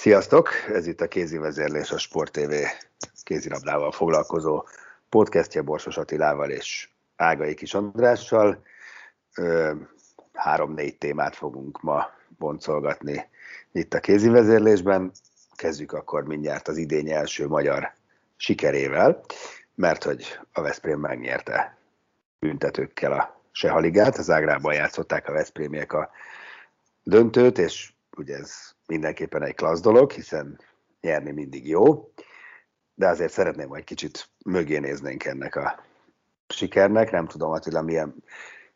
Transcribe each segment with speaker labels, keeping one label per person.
Speaker 1: Sziasztok! Ez itt a Kézi Vezérlés, a Sport TV kézilabdával foglalkozó podcastja Borsos Attilával és Ágai Kis Andrással. Három-négy témát fogunk ma boncolgatni itt a kézi vezérlésben. Kezdjük akkor mindjárt az idény első magyar sikerével, mert hogy a Veszprém megnyerte büntetőkkel a Sehaligát, az Ágrában játszották a Veszprémiek a döntőt, és ugye ez mindenképpen egy klassz dolog, hiszen nyerni mindig jó, de azért szeretném, hogy kicsit mögé néznénk ennek a sikernek. Nem tudom, Attila, milyen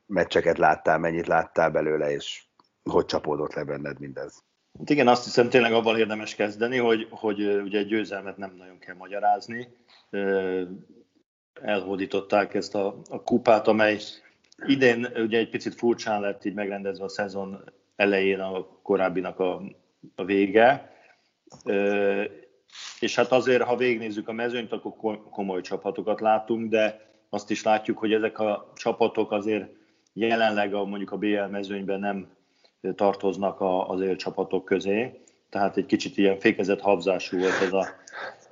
Speaker 1: meccseket láttál, mennyit láttál belőle, és hogy csapódott le benned mindez?
Speaker 2: Hát igen, azt hiszem tényleg abban érdemes kezdeni, hogy, hogy ugye egy győzelmet nem nagyon kell magyarázni. Elhódították ezt a, a kupát, amely idén ugye egy picit furcsán lett így megrendezve a szezon elején a korábbinak a, a vége. És hát azért, ha végignézzük a mezőnyt, akkor komoly csapatokat látunk, de azt is látjuk, hogy ezek a csapatok azért jelenleg a, mondjuk a BL mezőnyben nem tartoznak a, az élcsapatok közé, tehát egy kicsit ilyen fékezett habzású volt ez a,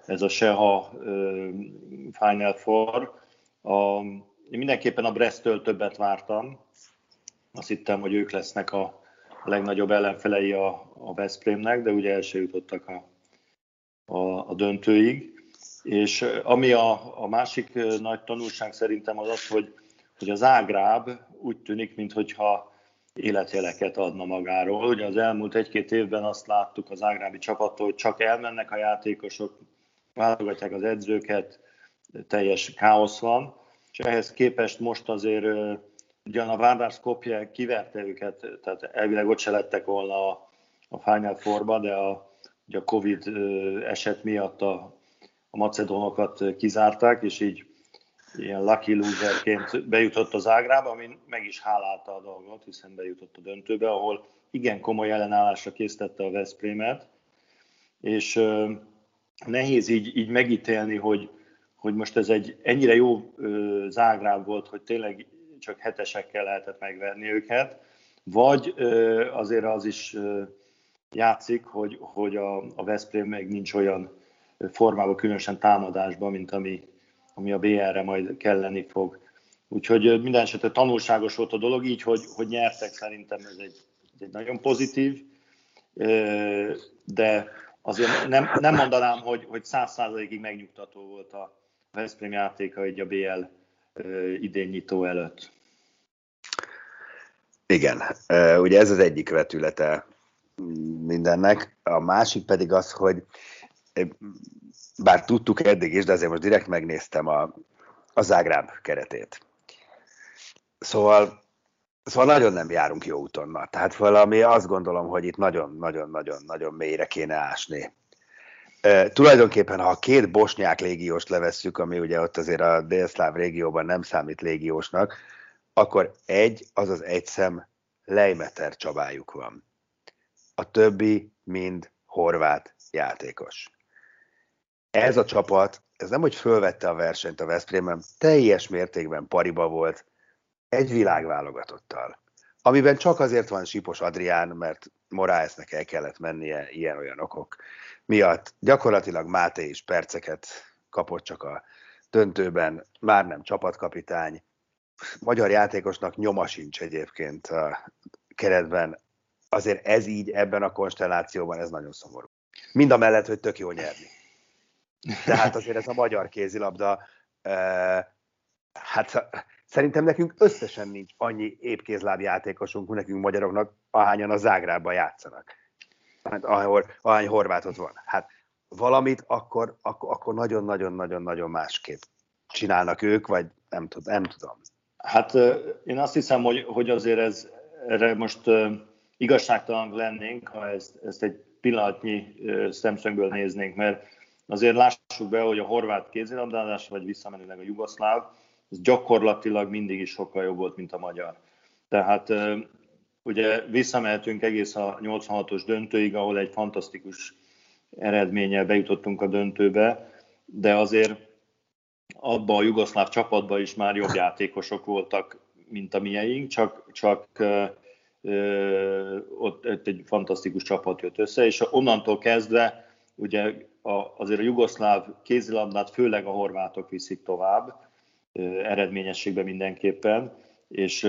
Speaker 2: ez a Seha Final Four. A, én mindenképpen a Brest-től többet vártam. Azt hittem, hogy ők lesznek a, a legnagyobb ellenfelei a, a Veszprémnek, de ugye első jutottak a, a, a döntőig. És ami a, a másik nagy tanulság szerintem az az, hogy, hogy az Ágráb úgy tűnik, mintha életjeleket adna magáról. Ugye az elmúlt egy-két évben azt láttuk az ágrábi csapattól, hogy csak elmennek a játékosok, válogatják az edzőket, teljes káosz van, és ehhez képest most azért ugyan a Várdár Skopje kiverte őket, tehát elvileg ott se lettek volna a, a Final Four-ba, de a, ugye a Covid eset miatt a, a macedónokat kizárták, és így ilyen lucky loserként bejutott az Ágrába, ami meg is hálálta a dolgot, hiszen bejutott a döntőbe, ahol igen komoly ellenállásra késztette a Veszprémet, és uh, nehéz így, így megítélni, hogy, hogy most ez egy ennyire jó uh, Zágráb volt, hogy tényleg csak hetesekkel lehetett megverni őket, vagy azért az is játszik, hogy, hogy a, a Veszprém még nincs olyan formában, különösen támadásban, mint ami, ami a BR-re majd kelleni fog. Úgyhogy minden esetre tanulságos volt a dolog, így, hogy, hogy nyertek, szerintem ez egy, egy nagyon pozitív, de azért nem, nem mondanám, hogy, hogy száz százalékig megnyugtató volt a Veszprém játéka egy a BL idén nyitó előtt.
Speaker 1: Igen, ugye ez az egyik vetülete mindennek. A másik pedig az, hogy bár tudtuk eddig is, de azért most direkt megnéztem a, a Zágráb keretét. Szóval Szóval nagyon nem járunk jó úton ma. Tehát valami azt gondolom, hogy itt nagyon-nagyon-nagyon-nagyon mélyre kéne ásni. Tulajdonképpen, ha a két bosnyák légióst levesszük, ami ugye ott azért a délszláv régióban nem számít légiósnak, akkor egy, azaz egy szem Lejmeter Csabájuk van. A többi mind horvát játékos. Ez a csapat, ez nem, hogy fölvette a versenyt a Veszprémben, teljes mértékben pariba volt egy világválogatottal, amiben csak azért van Sipos Adrián, mert Moraesnek el kellett mennie ilyen-olyan okok miatt. Gyakorlatilag Máté is perceket kapott csak a döntőben, már nem csapatkapitány. Magyar játékosnak nyoma sincs egyébként a keretben. Azért ez így ebben a konstellációban, ez nagyon szomorú. Mind a mellett, hogy tök jó nyerni. Tehát azért ez a magyar kézilabda, hát szerintem nekünk összesen nincs annyi épkézláb játékosunk, nekünk magyaroknak, ahányan a Zágrában játszanak. Hát, ahol, ahány horvátot van. Hát valamit akkor, akkor, akkor nagyon-nagyon-nagyon-nagyon másképp csinálnak ők, vagy nem, tud, nem tudom.
Speaker 2: Hát én azt hiszem, hogy, hogy azért ez, erre most igazságtalan lennénk, ha ezt, ezt egy pillanatnyi szemszögből néznénk, mert azért lássuk be, hogy a horvát kézilabdázás, vagy visszamenőleg a jugoszláv, ez gyakorlatilag mindig is sokkal jobb volt, mint a magyar. Tehát ugye visszamehetünk egész a 86-os döntőig, ahol egy fantasztikus eredménnyel bejutottunk a döntőbe, de azért abban a jugoszláv csapatban is már jobb játékosok voltak, mint a mieink, csak, csak ott, ott egy fantasztikus csapat jött össze, és onnantól kezdve ugye a, azért a jugoszláv kézilabdát főleg a horvátok viszik tovább, eredményességben mindenképpen, és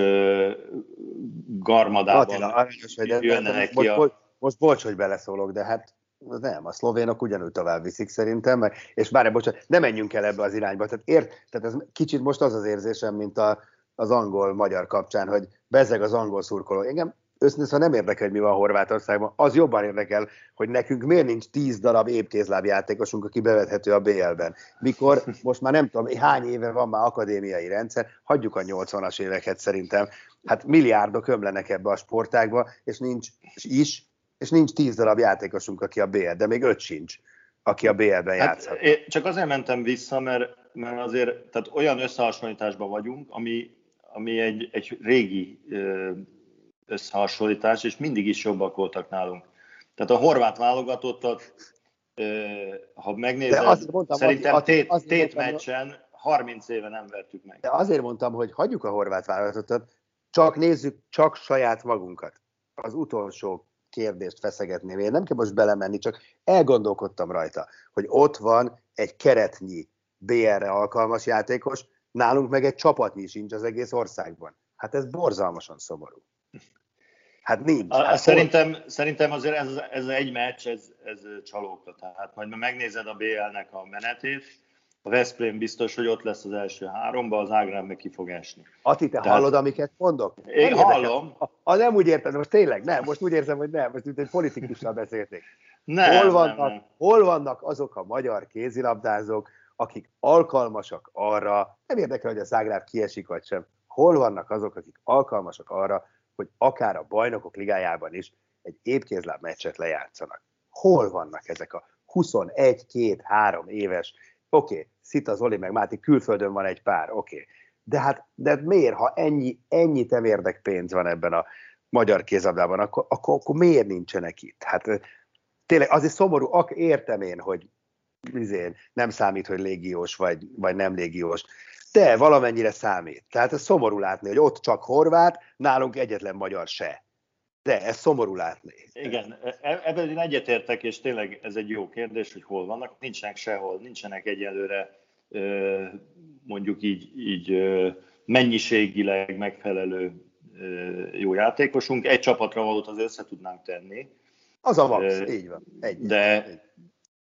Speaker 2: garmadában Attila, aranyos,
Speaker 1: hogy jönnek ki a... Most, most bocs, hogy beleszólok, de hát nem, a szlovénok ugyanúgy tovább viszik szerintem, és bár bocsánat, ne menjünk el ebbe az irányba. Tehát, ért, tehát ez kicsit most az az érzésem, mint a, az angol-magyar kapcsán, hogy bezeg az angol szurkoló. Engem őszintén szóval nem érdekel, hogy mi van Horvátországban, az jobban érdekel, hogy nekünk miért nincs tíz darab épkézláb játékosunk, aki bevethető a BL-ben. Mikor most már nem tudom, hány éve van már akadémiai rendszer, hagyjuk a 80-as éveket szerintem, hát milliárdok ömlenek ebbe a sportágba, és nincs is, és nincs tíz darab játékosunk, aki a BL, de még öt sincs, aki a BL-ben hát,
Speaker 2: Csak azért mentem vissza, mert, mert azért tehát olyan összehasonlításban vagyunk, ami ami egy, egy régi összehasonlítás, és mindig is jobbak voltak nálunk. Tehát a horvát válogatottat, ha megnézed, azt mondtam, szerintem azt, tét, azt tét mondtam, meccsen 30 éve nem vertük meg.
Speaker 1: De azért mondtam, hogy hagyjuk a horvát válogatottat, csak nézzük csak saját magunkat. Az utolsó kérdést feszegetném. Én nem kell most belemenni, csak elgondolkodtam rajta, hogy ott van egy keretnyi BR-re alkalmas játékos, Nálunk meg egy csapatnyi sincs az egész országban. Hát ez borzalmasan szomorú. Hát nincs. Hát
Speaker 2: szerintem, hol... szerintem azért ez, ez egy meccs, ez, ez csalóka. Tehát majd megnézed a BL-nek a menetét, a Veszprém biztos, hogy ott lesz az első háromba, az Ágrán meg ki fog esni.
Speaker 1: Ati, te Tehát... hallod, amiket mondok?
Speaker 2: Én nem hallom.
Speaker 1: Ha, ha nem úgy érted, most tényleg nem, most úgy érzem, hogy nem, most egy politikussal beszélték.
Speaker 2: Nem,
Speaker 1: hol, vannak,
Speaker 2: nem, nem.
Speaker 1: hol vannak azok a magyar kézilabdázók, akik alkalmasak arra, nem érdekel, hogy a Zágráb kiesik vagy sem, hol vannak azok, akik alkalmasak arra, hogy akár a bajnokok ligájában is egy épkézláb meccset lejátszanak. Hol vannak ezek a 21, 2, 3 éves, oké, okay, Szita Zoli meg Máti külföldön van egy pár, oké, okay. de hát de miért, ha ennyi, ennyi temérdek pénz van ebben a magyar kézabdában, akkor, akkor, akkor miért nincsenek itt? Hát tényleg azért szomorú, ak, értem én, hogy izén, nem számít, hogy légiós vagy, vagy nem légiós. De valamennyire számít. Tehát ez szomorú látni, hogy ott csak horvát, nálunk egyetlen magyar se. De ez szomorú látni.
Speaker 2: Igen, e, ebben én egyetértek, és tényleg ez egy jó kérdés, hogy hol vannak. Nincsenek sehol, nincsenek egyelőre mondjuk így, így mennyiségileg megfelelő jó játékosunk. Egy csapatra valót az össze tudnánk tenni.
Speaker 1: Az a max, így van.
Speaker 2: Egy, de,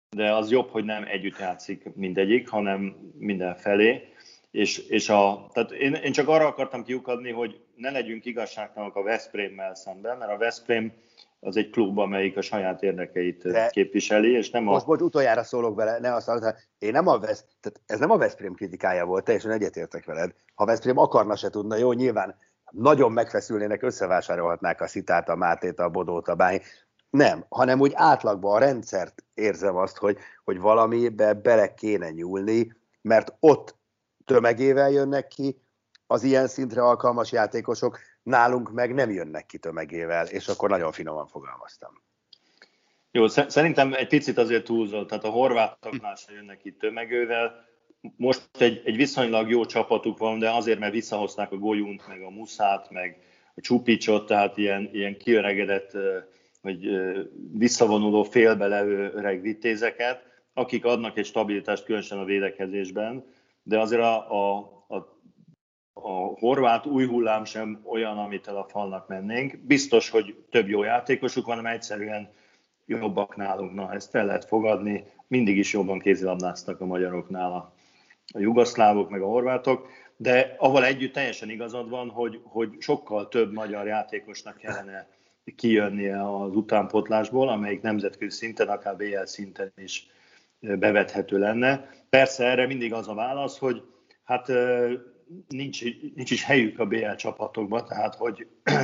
Speaker 2: de az jobb, hogy nem együtt játszik mindegyik, hanem mindenfelé. És, és a, tehát én, én, csak arra akartam kiukadni, hogy ne legyünk igazságtalanok a Veszprémmel szemben, mert a Veszprém az egy klub, amelyik a saját érdekeit de képviseli, és nem
Speaker 1: a... Most, most utoljára szólok vele, ne azt hogy én nem a Vesz, tehát ez nem a Veszprém kritikája volt, teljesen egyetértek veled. Ha Veszprém akarna se tudna, jó, nyilván nagyon megfeszülnének, összevásárolhatnák a Szitát, a Mátét, a Bodót, a Bány, nem, hanem úgy átlagban a rendszert érzem azt, hogy, hogy valamibe bele kéne nyúlni, mert ott tömegével jönnek ki az ilyen szintre alkalmas játékosok, nálunk meg nem jönnek ki tömegével, és akkor nagyon finoman fogalmaztam.
Speaker 2: Jó, szerintem egy picit azért túlzott, tehát a horvátoknál sem jönnek ki tömegővel. Most egy, egy viszonylag jó csapatuk van, de azért, mert visszahozták a Golyunt, meg a Muszát, meg a Csupicsot, tehát ilyen, ilyen kiöregedett vagy visszavonuló félbelevő öreg vitézeket, akik adnak egy stabilitást különösen a védekezésben, de azért a, a, a, a horvát új hullám sem olyan, amit el a falnak mennénk. Biztos, hogy több jó játékosuk van, mert egyszerűen jobbak nálunk, na ezt el lehet fogadni. mindig is jobban kézilabdáztak a magyaroknál a, a jugoszlávok, meg a horvátok, de avval együtt teljesen igazad van, hogy, hogy sokkal több magyar játékosnak kellene kijönnie az utánpotlásból, amelyik nemzetközi szinten, akár BL szinten is bevethető lenne. Persze erre mindig az a válasz, hogy hát nincs, nincs is helyük a BL csapatokban, tehát hogy,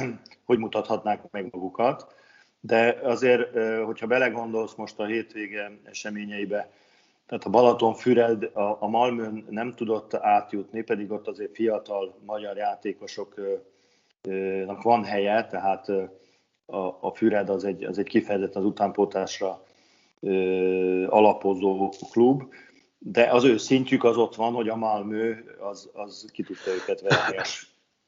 Speaker 2: hogy mutathatnák meg magukat. De azért, hogyha belegondolsz most a hétvége eseményeibe, tehát a Balatonfüred, a, a Malmön nem tudott átjutni, pedig ott azért fiatal magyar játékosoknak van helye, tehát a, a Füred az egy, az egy kifejezetten az utánpótásra alapozó klub, de az ő szintjük az ott van, hogy a Malmö az, az ki tudta őket venni a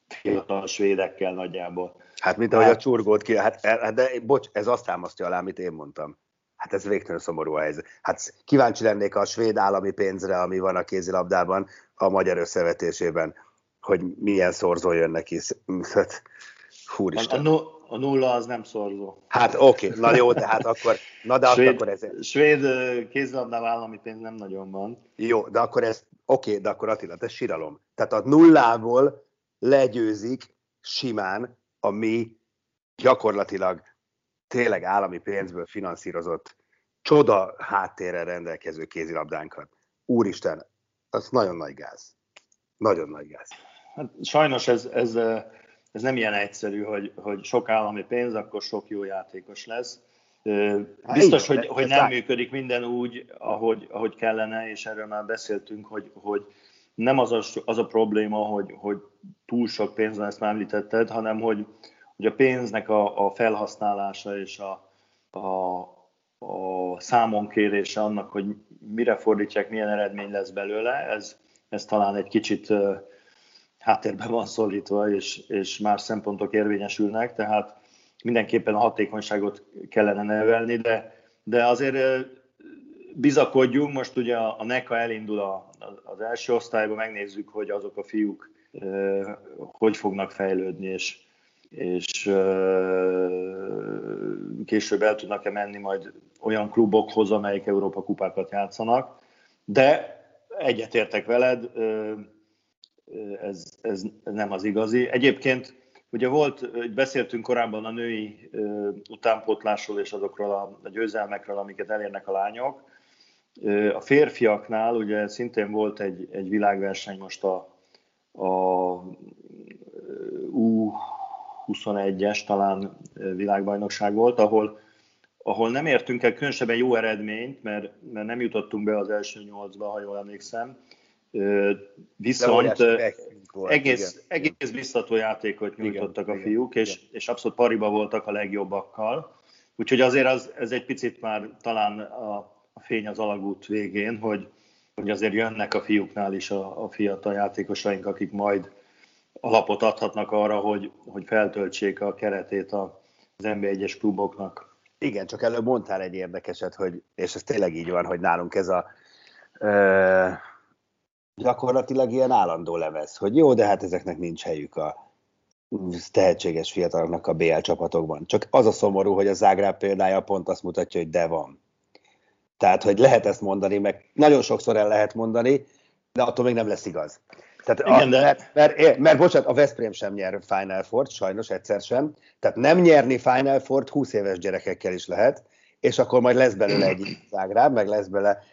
Speaker 2: fiatal svédekkel nagyjából.
Speaker 1: Hát, mint ahogy hát, a csurgót ki, hát, hát, de bocs, ez azt támasztja alá, amit én mondtam. Hát ez végtelenül szomorú a helyzet. Hát kíváncsi lennék a svéd állami pénzre, ami van a kézilabdában, a magyar összevetésében, hogy milyen szorzó jön neki. Hát,
Speaker 2: Húristen. A, a, a nulla az nem szorzó.
Speaker 1: Hát oké, okay. na jó, de hát akkor, na de svéd, akkor ez...
Speaker 2: Svéd kézilabdában állami pénz nem nagyon van.
Speaker 1: Jó, de akkor ez, oké, okay, de akkor Attila, ez síralom. Tehát a nullából legyőzik simán a mi gyakorlatilag tényleg állami pénzből finanszírozott csoda háttérrel rendelkező kézilabdánkat. Úristen, az nagyon nagy gáz. Nagyon nagy gáz.
Speaker 2: Hát sajnos ez, ez, ez nem ilyen egyszerű, hogy, hogy sok állami pénz, akkor sok jó játékos lesz. Hát biztos, hogy, hogy nem működik minden úgy, ahogy, ahogy kellene, és erről már beszéltünk, hogy, hogy nem az a, az a probléma, hogy, hogy túl sok pénz van, ezt már említetted, hanem hogy, hogy a pénznek a, a felhasználása és a, a, a számonkérése annak, hogy mire fordítják, milyen eredmény lesz belőle, ez, ez talán egy kicsit háttérben van szólítva, és, és más szempontok érvényesülnek, tehát mindenképpen a hatékonyságot kellene nevelni, de, de azért bizakodjunk, most ugye a NECA elindul a, az első osztályba, megnézzük, hogy azok a fiúk hogy fognak fejlődni, és, és később el tudnak-e menni majd olyan klubokhoz, amelyek Európa kupákat játszanak. De egyetértek veled, ez, ez nem az igazi. Egyébként ugye volt, beszéltünk korábban a női utánpótlásról és azokról a, a győzelmekről, amiket elérnek a lányok. A férfiaknál ugye szintén volt egy, egy világverseny most a, a U21-es talán világbajnokság volt, ahol, ahol nem értünk el különösebben jó eredményt, mert, mert nem jutottunk be az első nyolcba, ha jól emlékszem. Viszont volt, egész, egész biztató játékot nyújtottak igen, a fiúk, igen, és, igen. és abszolút pariba voltak a legjobbakkal. Úgyhogy azért az, ez egy picit már talán a, a fény az alagút végén, hogy, hogy azért jönnek a fiúknál is a, a fiatal játékosaink, akik majd alapot adhatnak arra, hogy, hogy feltöltsék a keretét az NB1-es kluboknak.
Speaker 1: Igen, csak előbb mondtál egy érdekeset, hogy, és ez tényleg így van, hogy nálunk ez a ö, gyakorlatilag ilyen állandó lemez, hogy jó, de hát ezeknek nincs helyük a tehetséges fiataloknak a BL csapatokban. Csak az a szomorú, hogy a Zágráb példája pont azt mutatja, hogy de van. Tehát, hogy lehet ezt mondani, meg nagyon sokszor el lehet mondani, de attól még nem lesz igaz. Tehát Igen, a, de... mert, mert, mert, bocsánat, a Veszprém sem nyer Final Four, sajnos egyszer sem. Tehát nem nyerni Final Four 20 éves gyerekekkel is lehet, és akkor majd lesz belőle egy Zágráb, meg lesz bele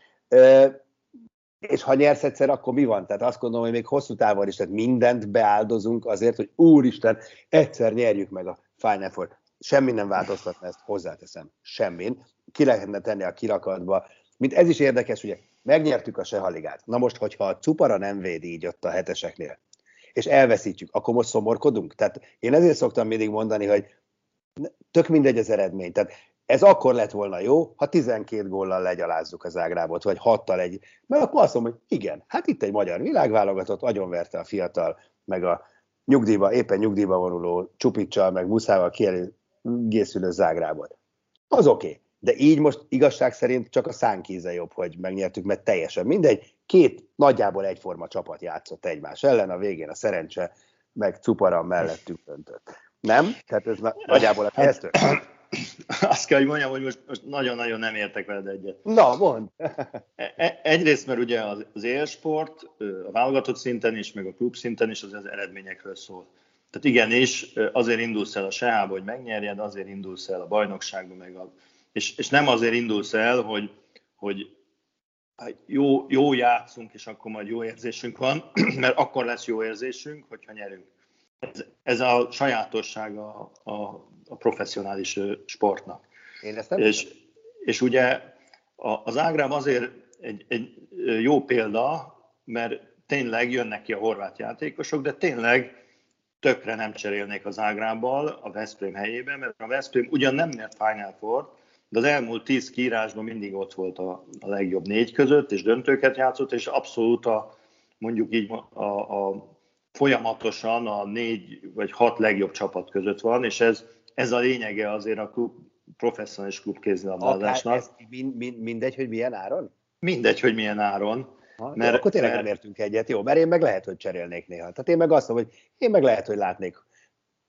Speaker 1: és ha nyersz egyszer, akkor mi van? Tehát azt gondolom, hogy még hosszú távon is, tehát mindent beáldozunk azért, hogy úristen, egyszer nyerjük meg a Final Four. Semmi nem változtatna ezt, hozzáteszem. Semmin. Ki lehetne tenni a kirakatba. Mint ez is érdekes, ugye megnyertük a Sehaligát. Na most, hogyha a Cupara nem véd így ott a heteseknél, és elveszítjük, akkor most szomorkodunk? Tehát én ezért szoktam mindig mondani, hogy tök mindegy az eredmény. Tehát ez akkor lett volna jó, ha 12 góllal legyalázzuk az Ágrábot, vagy 6-tal egy. Mert akkor azt mondom, hogy igen, hát itt egy magyar világválogatott, agyonverte a fiatal, meg a nyugdíjba, éppen nyugdíjba vonuló Csupicsal, meg Muszával kiegészülő Zágrábot. Az oké. Okay. De így most igazság szerint csak a szánkíze jobb, hogy megnyertük, mert teljesen mindegy. Két nagyjából egyforma csapat játszott egymás ellen, a végén a szerencse meg Cupara mellettük döntött. Nem? Tehát ez nagyjából a kezdő.
Speaker 2: azt kell, hogy mondjam, hogy most, most nagyon-nagyon nem értek veled egyet.
Speaker 1: Na, mond!
Speaker 2: E, e, egyrészt, mert ugye az, az élsport a válogatott szinten is, meg a klub szinten is az, az eredményekről szól. Tehát igenis, azért indulsz el a sehába, hogy megnyerjed, azért indulsz el a bajnokságba, meg a, és, és nem azért indulsz el, hogy, hogy jó, jó játszunk, és akkor majd jó érzésünk van, mert akkor lesz jó érzésünk, hogyha nyerünk. Ez, ez a sajátossága a, a, professzionális sportnak.
Speaker 1: Én ezt nem
Speaker 2: és, és ugye az Ágrám azért egy, egy jó példa, mert tényleg jönnek ki a horvát játékosok, de tényleg tökre nem cserélnék az Ágrábbal a Veszprém helyébe, mert a Veszprém ugyan nem nyert Final Four, de az elmúlt tíz kiírásban mindig ott volt a, a legjobb négy között, és döntőket játszott, és abszolút a, mondjuk így a, a folyamatosan a négy vagy hat legjobb csapat között van, és ez, ez a lényege azért a klub, professzionális klub kézilabdázásnak.
Speaker 1: Mind, mind, mindegy, hogy milyen áron?
Speaker 2: Mindegy, hogy milyen áron.
Speaker 1: Ha, mert, akkor tényleg mert... nem értünk egyet, jó, mert én meg lehet, hogy cserélnék néha. Tehát én meg azt mondom, hogy én meg lehet, hogy látnék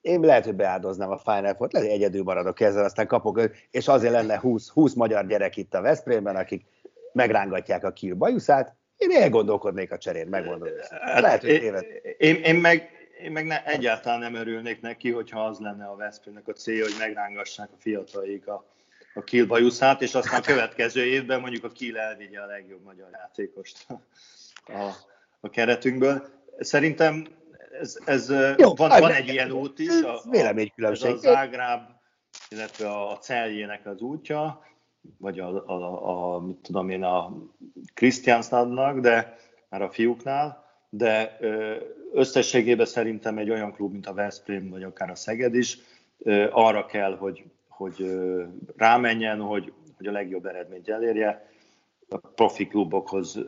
Speaker 1: én lehet, hogy beáldoznám a Final Four-t, lehet, hogy egyedül maradok ezzel, aztán kapok, és azért lenne 20, 20 magyar gyerek itt a Veszprémben, akik megrángatják a Kiel bajuszát, én elgondolkodnék a cserén, megmondom.
Speaker 2: Hát, lehet, hogy téved. Én, én, meg, én meg ne, egyáltalán nem örülnék neki, hogyha az lenne a Veszprémnek a célja, hogy megrángassák a fiataljaik a, a Kiel bajuszát, és aztán a következő évben mondjuk a Kiel elvigye a legjobb magyar játékost a, a keretünkből. Szerintem ez, ez Jó, van, van egy ilyen út is, a,
Speaker 1: véleménykülönbség.
Speaker 2: Ez a Zágráb, illetve a Celjének az útja, vagy a, a, a mit tudom én, a Christiansnadnak, de már a fiúknál, de összességében szerintem egy olyan klub, mint a Veszprém, vagy akár a Szeged is, arra kell, hogy, hogy rámenjen, hogy, hogy a legjobb eredményt elérje. A profi klubokhoz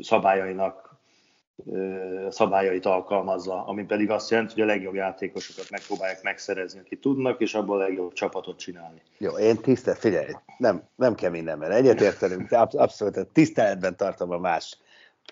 Speaker 2: szabályainak szabályait alkalmazza, ami pedig azt jelenti, hogy a legjobb játékosokat megpróbálják megszerezni, aki tudnak, és abból a legjobb csapatot csinálni.
Speaker 1: Jó, én tisztelt, figyelj, nem, nem kell mindenben egyetértenünk, abszolút tiszteletben tartom a más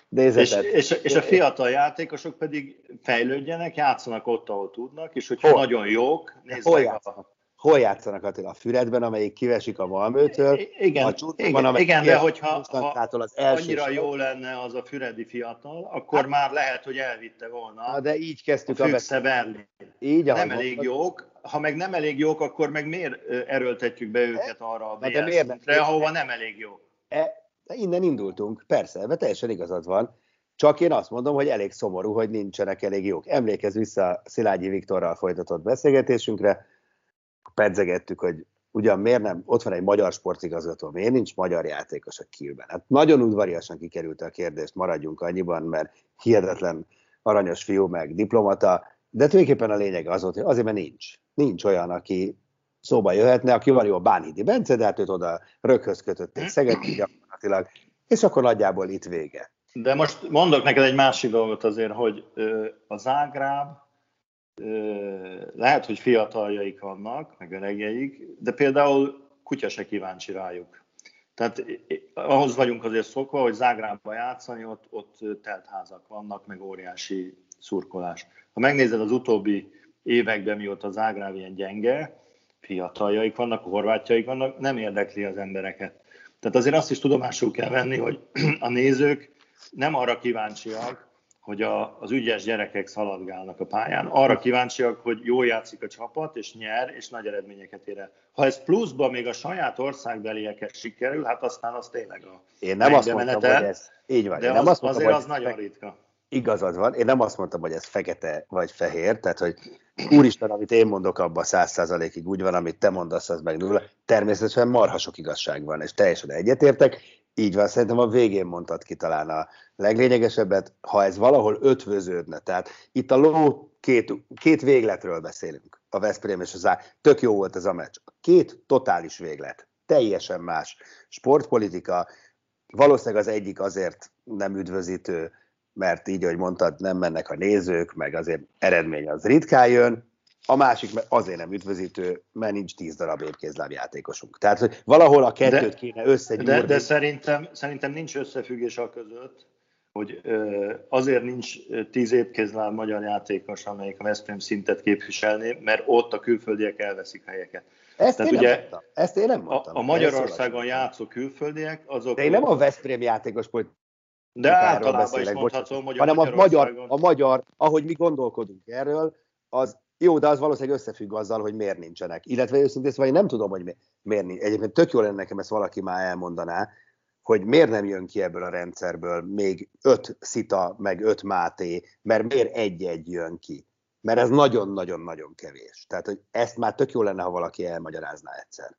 Speaker 2: nézetet. És, és, és a fiatal játékosok pedig fejlődjenek, játszanak ott, ahol tudnak, és hogyha Hol? nagyon jók,
Speaker 1: nézzék a hol játszanak Attila? A Füredben, amelyik kivesik a Malmőtől?
Speaker 2: Igen, a igen, amelyik igen de hogyha ha az első annyira sor. jó lenne az a Füredi fiatal, akkor hát, már lehet, hogy elvitte volna
Speaker 1: Na, de így kezdtük a,
Speaker 2: a Berlin. Így, nem elég mondtad. jók, ha meg nem elég jók, akkor meg miért erőltetjük be őket arra a szintre, ahova nem elég jó?
Speaker 1: E, innen indultunk, persze, ebben teljesen igazad van. Csak én azt mondom, hogy elég szomorú, hogy nincsenek elég jók. Emlékezz vissza Szilágyi Viktorral folytatott beszélgetésünkre, pedzegettük, hogy ugyan miért nem, ott van egy magyar sportigazgató, miért nincs magyar játékos a Kielben? Hát nagyon udvariasan kikerült a kérdést, maradjunk annyiban, mert hihetetlen aranyos fiú, meg diplomata, de tulajdonképpen a lényeg az volt, hogy azért, mert nincs. Nincs olyan, aki szóba jöhetne, aki van jó Bánhidi Bence, de hát őt oda röghöz kötötték Szegedi gyakorlatilag, és akkor nagyjából itt vége.
Speaker 2: De most mondok neked egy másik dolgot azért, hogy az Ágráb lehet, hogy fiataljaik vannak, meg öregjeik, de például kutya se kíváncsi rájuk. Tehát ahhoz vagyunk azért szokva, hogy Zágrábba játszani, ott, ott teltházak vannak, meg óriási szurkolás. Ha megnézed az utóbbi években, mióta Zágráb ilyen gyenge, fiataljaik vannak, horvátjaik vannak, nem érdekli az embereket. Tehát azért azt is tudomásul kell venni, hogy a nézők nem arra kíváncsiak, hogy a, az ügyes gyerekek szaladgálnak a pályán. Arra kíváncsiak, hogy jól játszik a csapat, és nyer, és nagy eredményeket ér el. Ha ez pluszban még a saját országbelieket sikerül, hát aztán az tényleg a
Speaker 1: Én nem azt mondtam, hogy ez így van.
Speaker 2: De
Speaker 1: Én nem
Speaker 2: az, azt mondtam, azért hogy az nagyon ritka.
Speaker 1: Igazad van. Én nem azt mondtam, hogy ez fekete vagy fehér, tehát hogy úristen, amit én mondok, abban száz százalékig úgy van, amit te mondasz, az meg nulla. Természetesen marha sok igazság van, és teljesen egyetértek. Így van, szerintem a végén mondtad ki talán a leglényegesebbet, ha ez valahol ötvöződne. Tehát itt a ló két, két végletről beszélünk, a Veszprém és az Á. Tök jó volt ez a meccs. Két totális véglet, teljesen más. Sportpolitika, valószínűleg az egyik azért nem üdvözítő, mert így, ahogy mondtad, nem mennek a nézők, meg azért eredmény az ritkán jön, a másik azért nem üdvözítő, mert nincs tíz darab évkézláb játékosunk. Tehát, hogy valahol a kettőt de, kéne összegyúrni.
Speaker 2: De, de szerintem, szerintem nincs összefüggés a között, hogy azért nincs tíz évkézláb magyar játékos, amelyik a Veszprém szintet képviselné, mert ott a külföldiek elveszik helyeket.
Speaker 1: Ezt, Tehát én, ugye nem mondtam. Ezt én nem mondtam.
Speaker 2: A, a Magyarországon játszó külföldiek, azok...
Speaker 1: De én nem a Veszprém játékos
Speaker 2: de általában is mondhatom, hogy
Speaker 1: a hanem a magyar, a magyar, ahogy mi gondolkodunk erről, az jó, de az valószínűleg összefügg azzal, hogy miért nincsenek. Illetve őszintén szóval én nem tudom, hogy miért nincs. Egyébként tök jó lenne nekem ezt valaki már elmondaná, hogy miért nem jön ki ebből a rendszerből még öt Szita, meg öt Máté, mert miért egy-egy jön ki. Mert ez nagyon-nagyon-nagyon kevés. Tehát, hogy ezt már tök jó lenne, ha valaki elmagyarázná egyszer.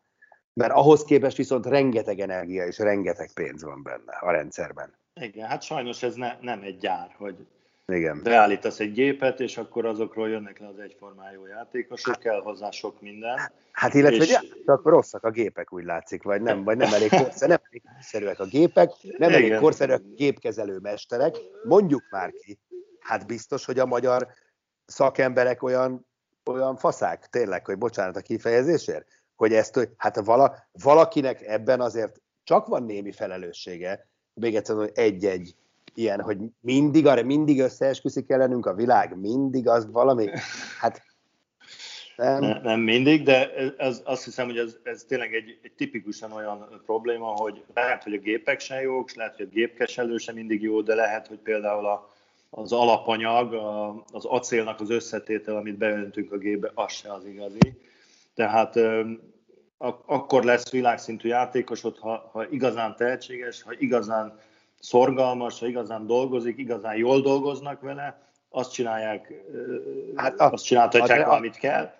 Speaker 1: Mert ahhoz képest viszont rengeteg energia és rengeteg pénz van benne a rendszerben.
Speaker 2: Igen, hát sajnos ez ne, nem egy gyár, hogy
Speaker 1: igen.
Speaker 2: beállítasz egy gépet, és akkor azokról jönnek le az egyformájú játékosok, kell hozzá sok minden.
Speaker 1: Hát illetve és... csak rosszak a gépek, úgy látszik, vagy nem, vagy nem elég, korszerű, nem elég korszerűek a gépek, nem Igen. elég korszerűek a gépkezelő mesterek. Mondjuk már ki, hát biztos, hogy a magyar szakemberek olyan, olyan faszák, tényleg, hogy bocsánat a kifejezésért, hogy ezt, hogy hát vala, valakinek ebben azért csak van némi felelőssége, még egyszer, hogy egy-egy ilyen, hogy mindig, arra mindig összeesküszik ellenünk a világ, mindig az valami, hát
Speaker 2: nem, nem, nem mindig, de ez, azt hiszem, hogy ez, ez tényleg egy, egy tipikusan olyan probléma, hogy lehet, hogy a gépek sem jók, és lehet, hogy a gépkeselő sem mindig jó, de lehet, hogy például a, az alapanyag, a, az acélnak az összetétel, amit beöntünk a gépbe, az se az igazi. Tehát akkor lesz világszintű játékosod, ha, ha igazán tehetséges, ha igazán szorgalmas, ha igazán dolgozik, igazán jól dolgoznak vele, azt csinálják, hát a, azt csináltatják, a, amit kell,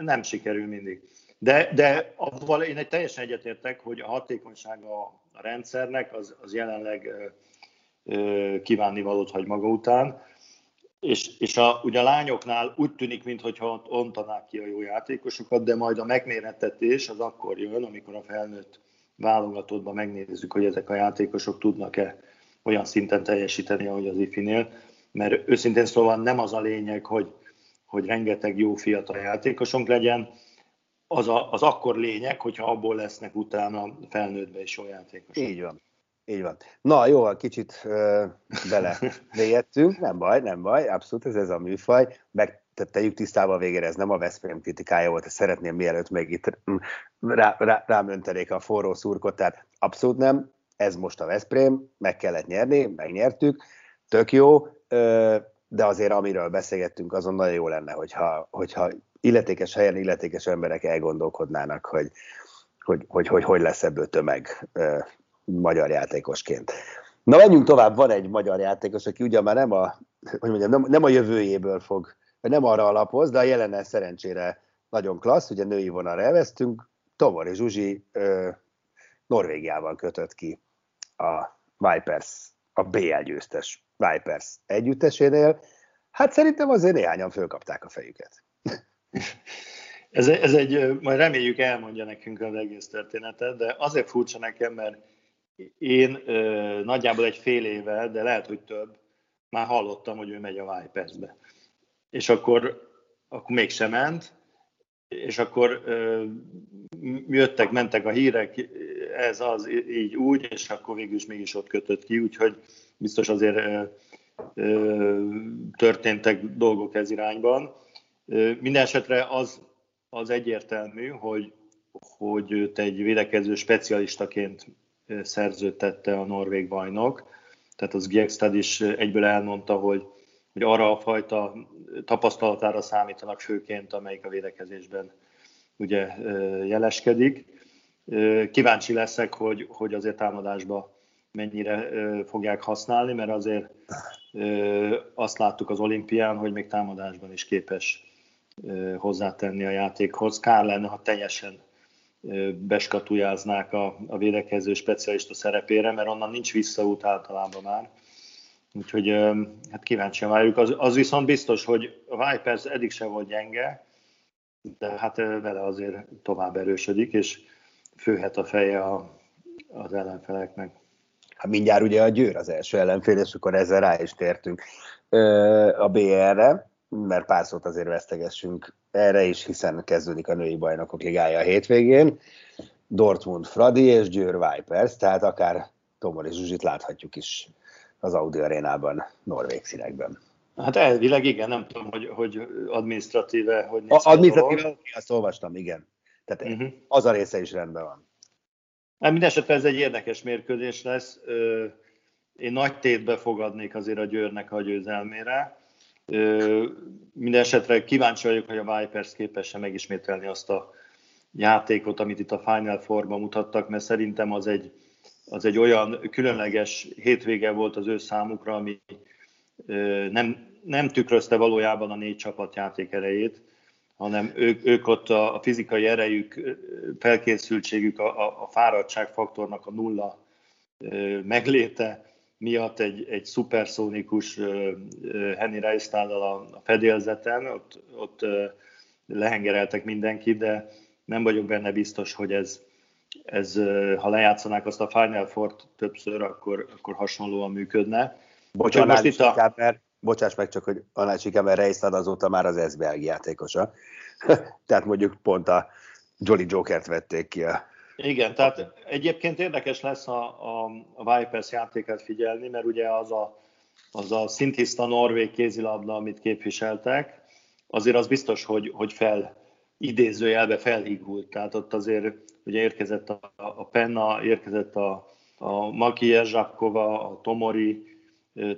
Speaker 2: nem sikerül mindig. De, de avval én egy teljesen egyetértek, hogy a hatékonysága a rendszernek az, az jelenleg kívánni hagy maga után. És, és a, ugye a lányoknál úgy tűnik, mintha ontanák ki a jó játékosokat, de majd a megmérettetés az akkor jön, amikor a felnőtt válogatottban megnézzük, hogy ezek a játékosok tudnak-e olyan szinten teljesíteni, ahogy az ifinél, mert őszintén szóval nem az a lényeg, hogy, hogy rengeteg jó fiatal játékosunk legyen, az, a, az akkor lényeg, hogyha abból lesznek utána felnőttbe is jó játékosok.
Speaker 1: Így van. Így van. Na jó, kicsit ö, bele mélyedtünk, nem baj, nem baj, abszolút ez, ez a műfaj, meg tegyük tisztába a végére, ez nem a Veszprém kritikája volt, ezt szeretném mielőtt még itt mm, rá, rá, rám öntenék a forró szurkot, tehát abszolút nem, ez most a Veszprém, meg kellett nyerni, megnyertük, tök jó, de azért amiről beszélgettünk, azon nagyon jó lenne, hogyha, hogyha illetékes helyen illetékes emberek elgondolkodnának, hogy hogy, hogy, hogy, hogy lesz ebből tömeg magyar játékosként. Na menjünk tovább, van egy magyar játékos, aki ugye már nem a, hogy mondjam, nem, nem a jövőjéből fog, nem arra alapoz, de a jelennel szerencsére nagyon klassz, ugye női vonalra elvesztünk, Tomori Zsuzsi ö, Norvégiával kötött ki a Vipers, a BL győztes Vipers együttesénél. Hát szerintem azért néhányan fölkapták a fejüket.
Speaker 2: Ez, ez egy, majd reméljük elmondja nekünk az egész történetet, de azért furcsa nekem, mert én ö, nagyjából egy fél éve, de lehet, hogy több, már hallottam, hogy ő megy a Vipersbe. És akkor, akkor mégsem ment, és akkor ö, jöttek, mentek a hírek, ez az, így úgy, és akkor végül is mégis ott kötött ki, úgyhogy biztos azért ö, ö, történtek dolgok ez irányban. Minden esetre az, az egyértelmű, hogy, hogy te egy védekező specialistaként szerződtette a norvég bajnok, tehát az Gjegstad is egyből elmondta, hogy, hogy arra a fajta tapasztalatára számítanak főként, amelyik a védekezésben ugye jeleskedik. Kíváncsi leszek, hogy, hogy azért támadásba mennyire fogják használni, mert azért azt láttuk az olimpián, hogy még támadásban is képes hozzátenni a játékhoz. Kár lenne, ha teljesen beskatujáznák a, a védekező specialista szerepére, mert onnan nincs visszaút általában már. Úgyhogy hát kíváncsian várjuk. Az, az viszont biztos, hogy a Vipers eddig sem volt gyenge, de hát vele azért tovább erősödik, és főhet a feje a, az ellenfeleknek.
Speaker 1: Hát mindjárt ugye a Győr az első ellenfél, és akkor ezzel rá is tértünk a BR-re, mert pár szót azért vesztegessünk erre is, hiszen kezdődik a női bajnokok ligája a hétvégén. Dortmund Fradi és Győr Vipers, tehát akár Tomori Zsuzsit láthatjuk is az Audi arénában, Norvég színekben.
Speaker 2: Hát elvileg igen, nem tudom, hogy, hogy administratíve, hogy
Speaker 1: néz Administratíve, oké, azt olvastam, igen. Tehát uh-huh. az a része is rendben van.
Speaker 2: Hát mindesetre ez egy érdekes mérkőzés lesz. Én nagy tétbe fogadnék azért a Győrnek a győzelmére. Mindenesetre kíváncsi vagyok, hogy a Vipers képes-e megismételni azt a játékot, amit itt a Final Four-ban mutattak, mert szerintem az egy, az egy olyan különleges hétvége volt az ő számukra, ami nem, nem tükrözte valójában a négy csapat játék erejét, hanem ők, ők ott a, a fizikai erejük, felkészültségük, a, a fáradtságfaktornak a nulla megléte miatt egy, egy szuperszónikus Henny Reistállal a, a fedélzeten, ott, ott lehengereltek mindenkit, de nem vagyok benne biztos, hogy ez, ez ha lejátszanák azt a Final four többször, akkor, akkor hasonlóan működne.
Speaker 1: Bocsánat, most itt a... mert, bocsáss meg csak, hogy Anácsi Kemer Reistad azóta már az SBL játékosa. tehát mondjuk pont a Jolly Jokert vették ki a
Speaker 2: igen, tehát egyébként érdekes lesz a, a, a Vipers játékát figyelni, mert ugye az a, az a szintiszta norvég kézilabda, amit képviseltek, azért az biztos, hogy, hogy fel, idézőjelbe felhígult. Tehát ott azért ugye érkezett a, a Penna, érkezett a, a Maki Jerzsápkova, a Tomori,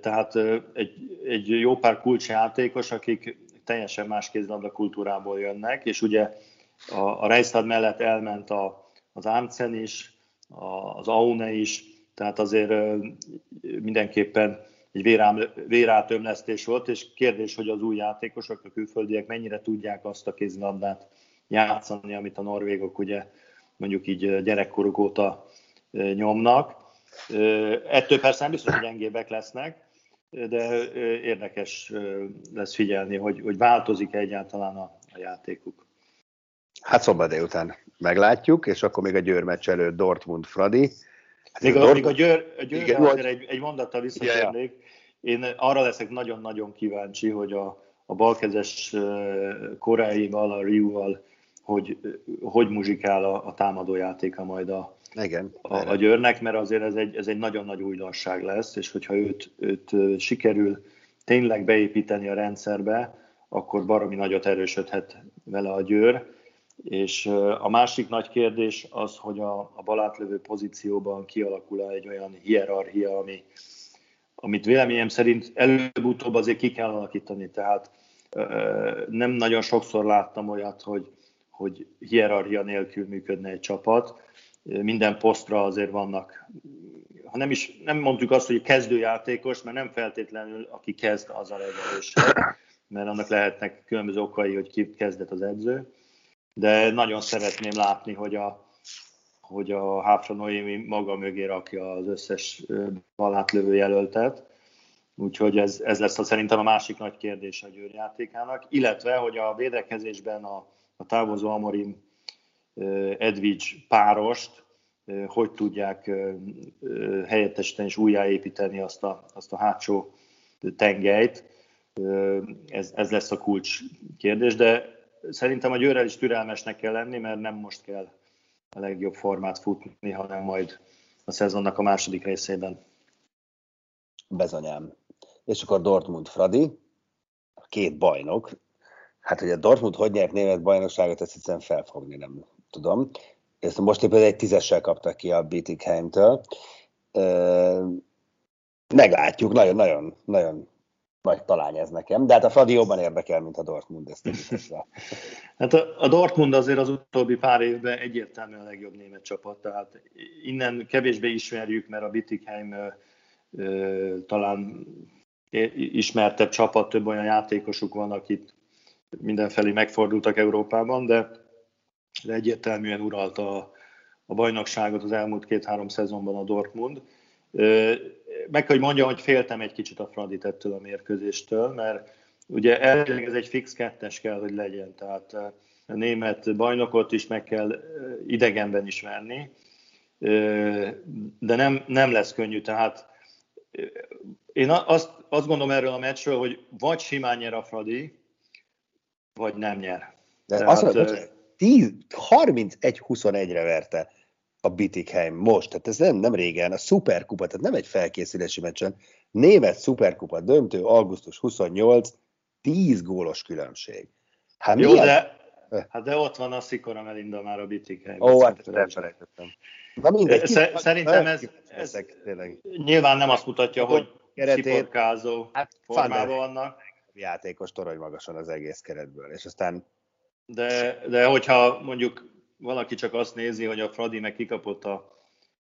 Speaker 2: tehát egy, egy jó pár kulcsjátékos, akik teljesen más kézilabda kultúrából jönnek, és ugye a, a Reistad mellett elment a, az Armsen is, az Aune is, tehát azért mindenképpen egy vérám, vérátömlesztés volt, és kérdés, hogy az új játékosok, a külföldiek mennyire tudják azt a kézilabdát játszani, amit a norvégok ugye mondjuk így gyerekkoruk óta nyomnak. Ettől persze nem biztos, hogy gyengébbek lesznek, de érdekes lesz figyelni, hogy, hogy változik egyáltalán a, a játékuk.
Speaker 1: Hát szombat délután meglátjuk, és akkor még a Győr meccs előtt Dortmund Fradi.
Speaker 2: Hát még, a, Dortmund... még a Győr, a Győr Igen, azért egy, egy mondattal visszatérnék. Én arra leszek nagyon-nagyon kíváncsi, hogy a, a balkezes koráival, a Riu-val, hogy hogy muzsikál a, a támadójátéka majd a,
Speaker 1: Igen,
Speaker 2: a, a Győrnek, mert azért ez egy, ez egy nagyon nagy újdonság lesz, és hogyha őt, őt sikerül tényleg beépíteni a rendszerbe, akkor baromi nagyot erősödhet vele a Győr és a másik nagy kérdés az, hogy a, a balátlövő pozícióban kialakul egy olyan hierarchia, ami, amit véleményem szerint előbb-utóbb azért ki kell alakítani. Tehát nem nagyon sokszor láttam olyat, hogy, hogy hierarchia nélkül működne egy csapat. Minden posztra azért vannak, ha nem is, nem mondjuk azt, hogy kezdőjátékos, mert nem feltétlenül aki kezd az a legerősebb, mert annak lehetnek különböző okai, hogy ki kezdett az edző de nagyon szeretném látni, hogy a, hogy a Háfra Noémi maga mögé rakja az összes balátlövő jelöltet. Úgyhogy ez, ez lesz a, szerintem a másik nagy kérdés a Győr játékának, illetve, hogy a védekezésben a, a távozó Amorim Edvics párost hogy tudják helyettesíteni és újjáépíteni azt a, azt a hátsó tengelyt. Ez, ez lesz a kulcs kérdés, de szerintem a Győrrel is türelmesnek kell lenni, mert nem most kell a legjobb formát futni, hanem majd a szezonnak a második részében.
Speaker 1: Bezonyám. És akkor Dortmund Fradi, a két bajnok. Hát, hogy a Dortmund hogy nyert német bajnokságot, ezt egyszerűen felfogni nem tudom. Ezt most éppen egy tízessel kaptak ki a Bietigheim-től. Meglátjuk, nagyon-nagyon nagyon nagy talány ez nekem, de hát a Fradi jobban érdekel, mint a Dortmund, ezt
Speaker 2: Hát a, a Dortmund azért az utóbbi pár évben egyértelműen a legjobb német csapat, tehát innen kevésbé ismerjük, mert a Bittigheim ö, ö, talán ismertebb csapat, több olyan játékosuk van, akik mindenfelé megfordultak Európában, de, de egyértelműen uralta a, a bajnokságot az elmúlt két-három szezonban a Dortmund meg kell, hogy mondjam, hogy féltem egy kicsit a Fradit ettől a mérkőzéstől, mert ugye elvileg ez egy fix kettes kell, hogy legyen, tehát a német bajnokot is meg kell idegenben is verni, de nem, nem lesz könnyű, tehát én azt, azt gondolom erről a meccsről, hogy vagy simán nyer a Fradi, vagy nem nyer.
Speaker 1: De Tehát, azt mondja, 31-21-re verte a Bitikheim most, tehát ez nem, nem régen, a szuperkupa, tehát nem egy felkészülési meccsen, német szuperkupa döntő, augusztus 28, 10 gólos különbség.
Speaker 2: Hát Jó, de, hát de ott van a Szikora Melinda már a Bitikheim.
Speaker 1: Ó, hát elfelejtettem.
Speaker 2: Na mindegy, Szerintem ez, ez, ez nyilván nem azt mutatja, hogy sziporkázó hát, formában vannak.
Speaker 1: Játékos torony magasan az egész keretből, és aztán...
Speaker 2: De, de hogyha mondjuk valaki csak azt nézi, hogy a Fradi meg kikapott a,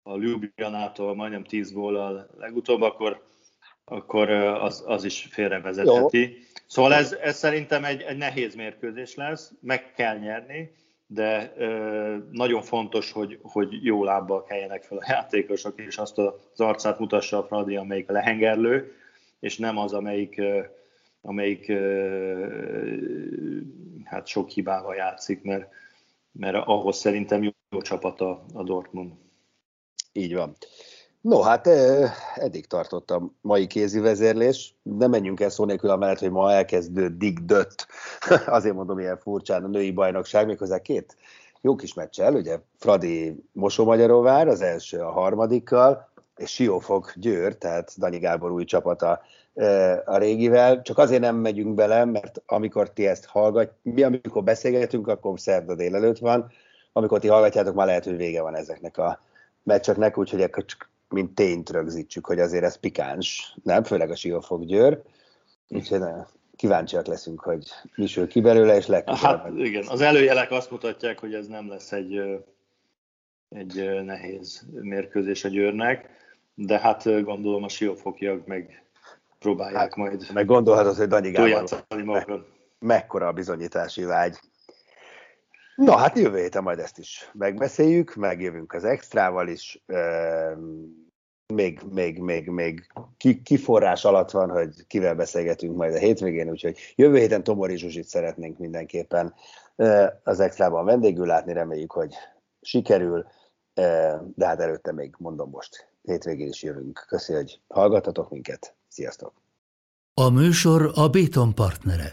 Speaker 2: a Ljubljanától majdnem 10 góllal legutóbb, akkor, akkor az, az is félrevezetheti. Jó. Szóval ez, ez szerintem egy, egy nehéz mérkőzés lesz, meg kell nyerni, de ö, nagyon fontos, hogy, hogy jó lábbal keljenek fel a játékosok, és azt az arcát mutassa a Fradi, amelyik a lehengerlő, és nem az, amelyik, amelyik hát sok hibával játszik, mert, mert ahhoz szerintem jó, jó csapat a, a Dortmund.
Speaker 1: Így van. No, hát eddig tartott a mai kézi vezérlés. Nem menjünk el szó nélkül amellett, hogy ma elkezdődik dött. Azért mondom ilyen furcsán a női bajnokság, méghozzá két jó kis meccsel, ugye Fradi Mosó-Magyaróvár, az első a harmadikkal, és Siófok Győr, tehát Dani Gábor új csapata a régivel. Csak azért nem megyünk bele, mert amikor ti ezt hallgat, mi amikor beszélgetünk, akkor szerda délelőtt van, amikor ti hallgatjátok, már lehet, hogy vége van ezeknek a meccseknek, úgyhogy akkor csak mint tényt rögzítsük, hogy azért ez pikáns, nem? Főleg a Siófok Győr. Úgyhogy kíváncsiak leszünk, hogy mi sül ki belőle, és legközelebb.
Speaker 2: Hát igen, az előjelek azt mutatják, hogy ez nem lesz egy, egy nehéz mérkőzés a Győrnek, de hát gondolom a siófokiak meg próbálják hát, majd.
Speaker 1: Meg gondolhatod, hogy Danyi Gábor me- mekkora a bizonyítási vágy. Na hát jövő héten majd ezt is megbeszéljük, megjövünk az extrával is. Még, még, még, még kiforrás alatt van, hogy kivel beszélgetünk majd a hétvégén, úgyhogy jövő héten Tomori Zsuzsit szeretnénk mindenképpen az extrában vendégül látni, reméljük, hogy sikerül, de hát előtte még mondom most, hétvégén is jövünk. Köszönjük, hogy hallgatatok minket. Sziasztok!
Speaker 3: A műsor a Béton partnere.